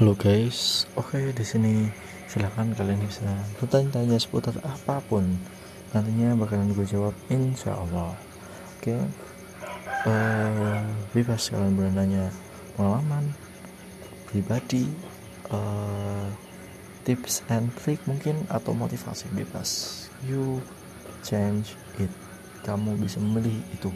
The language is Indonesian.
Halo guys, oke di sini silahkan kalian bisa bertanya-tanya seputar apa pun. Nantinya bakalan gue jawab insya Allah. Oke, uh, bebas kalian bertanya pengalaman pribadi, uh, tips and trick mungkin atau motivasi bebas. You change it. Kamu bisa memilih itu.